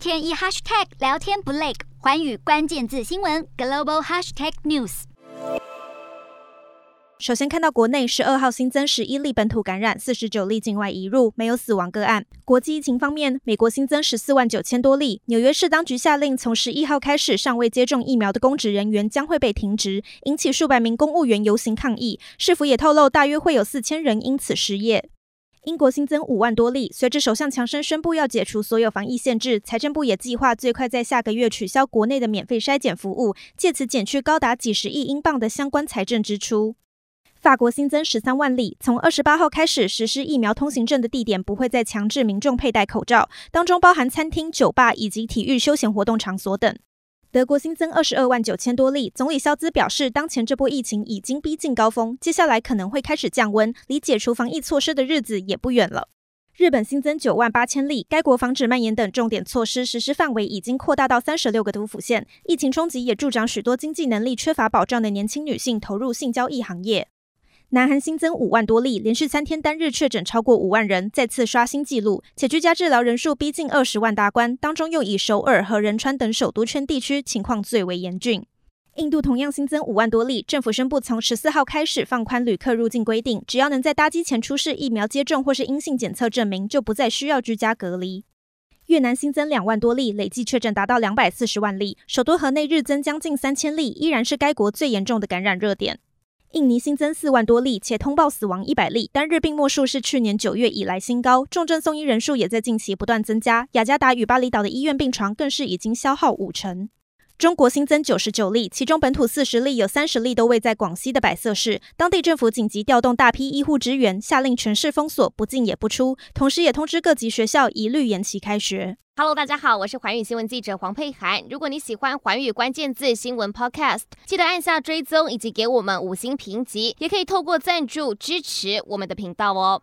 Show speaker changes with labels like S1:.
S1: 天一 hashtag 聊天不累，寰宇关键字新闻 global hashtag news。
S2: 首先看到国内十二号新增十一例本土感染，四十九例境外移入，没有死亡个案。国际疫情方面，美国新增十四万九千多例，纽约市当局下令，从十一号开始，尚未接种疫苗的公职人员将会被停职，引起数百名公务员游行抗议。市府也透露，大约会有四千人因此失业。英国新增五万多例，随着首相强生宣布要解除所有防疫限制，财政部也计划最快在下个月取消国内的免费筛检服务，借此减去高达几十亿英镑的相关财政支出。法国新增十三万例，从二十八号开始实施疫苗通行证的地点不会再强制民众佩戴口罩，当中包含餐厅、酒吧以及体育休闲活动场所等。德国新增二十二万九千多例，总理肖兹表示，当前这波疫情已经逼近高峰，接下来可能会开始降温，离解除防疫措施的日子也不远了。日本新增九万八千例，该国防止蔓延等重点措施实施范围已经扩大到三十六个都府县，疫情冲击也助长许多经济能力缺乏保障的年轻女性投入性交易行业。南韩新增五万多例，连续三天单日确诊超过五万人，再次刷新纪录，且居家治疗人数逼近二十万大关，当中又以首尔和仁川等首都圈地区情况最为严峻。印度同样新增五万多例，政府宣布从十四号开始放宽旅客入境规定，只要能在搭机前出示疫苗接种或是阴性检测证明，就不再需要居家隔离。越南新增两万多例，累计确诊达到两百四十万例，首都河内日增将近三千例，依然是该国最严重的感染热点。印尼新增四万多例，且通报死亡一百例，单日病末数是去年九月以来新高。重症送医人数也在近期不断增加，雅加达与巴厘岛的医院病床更是已经消耗五成。中国新增九十九例，其中本土四十例，有三十例都位在广西的百色市，当地政府紧急调动大批医护支援，下令全市封锁，不进也不出，同时也通知各级学校一律延期开学。
S3: Hello，大家好，我是环宇新闻记者黄佩涵。如果你喜欢环宇关键字新闻 Podcast，记得按下追踪以及给我们五星评级，也可以透过赞助支持我们的频道哦。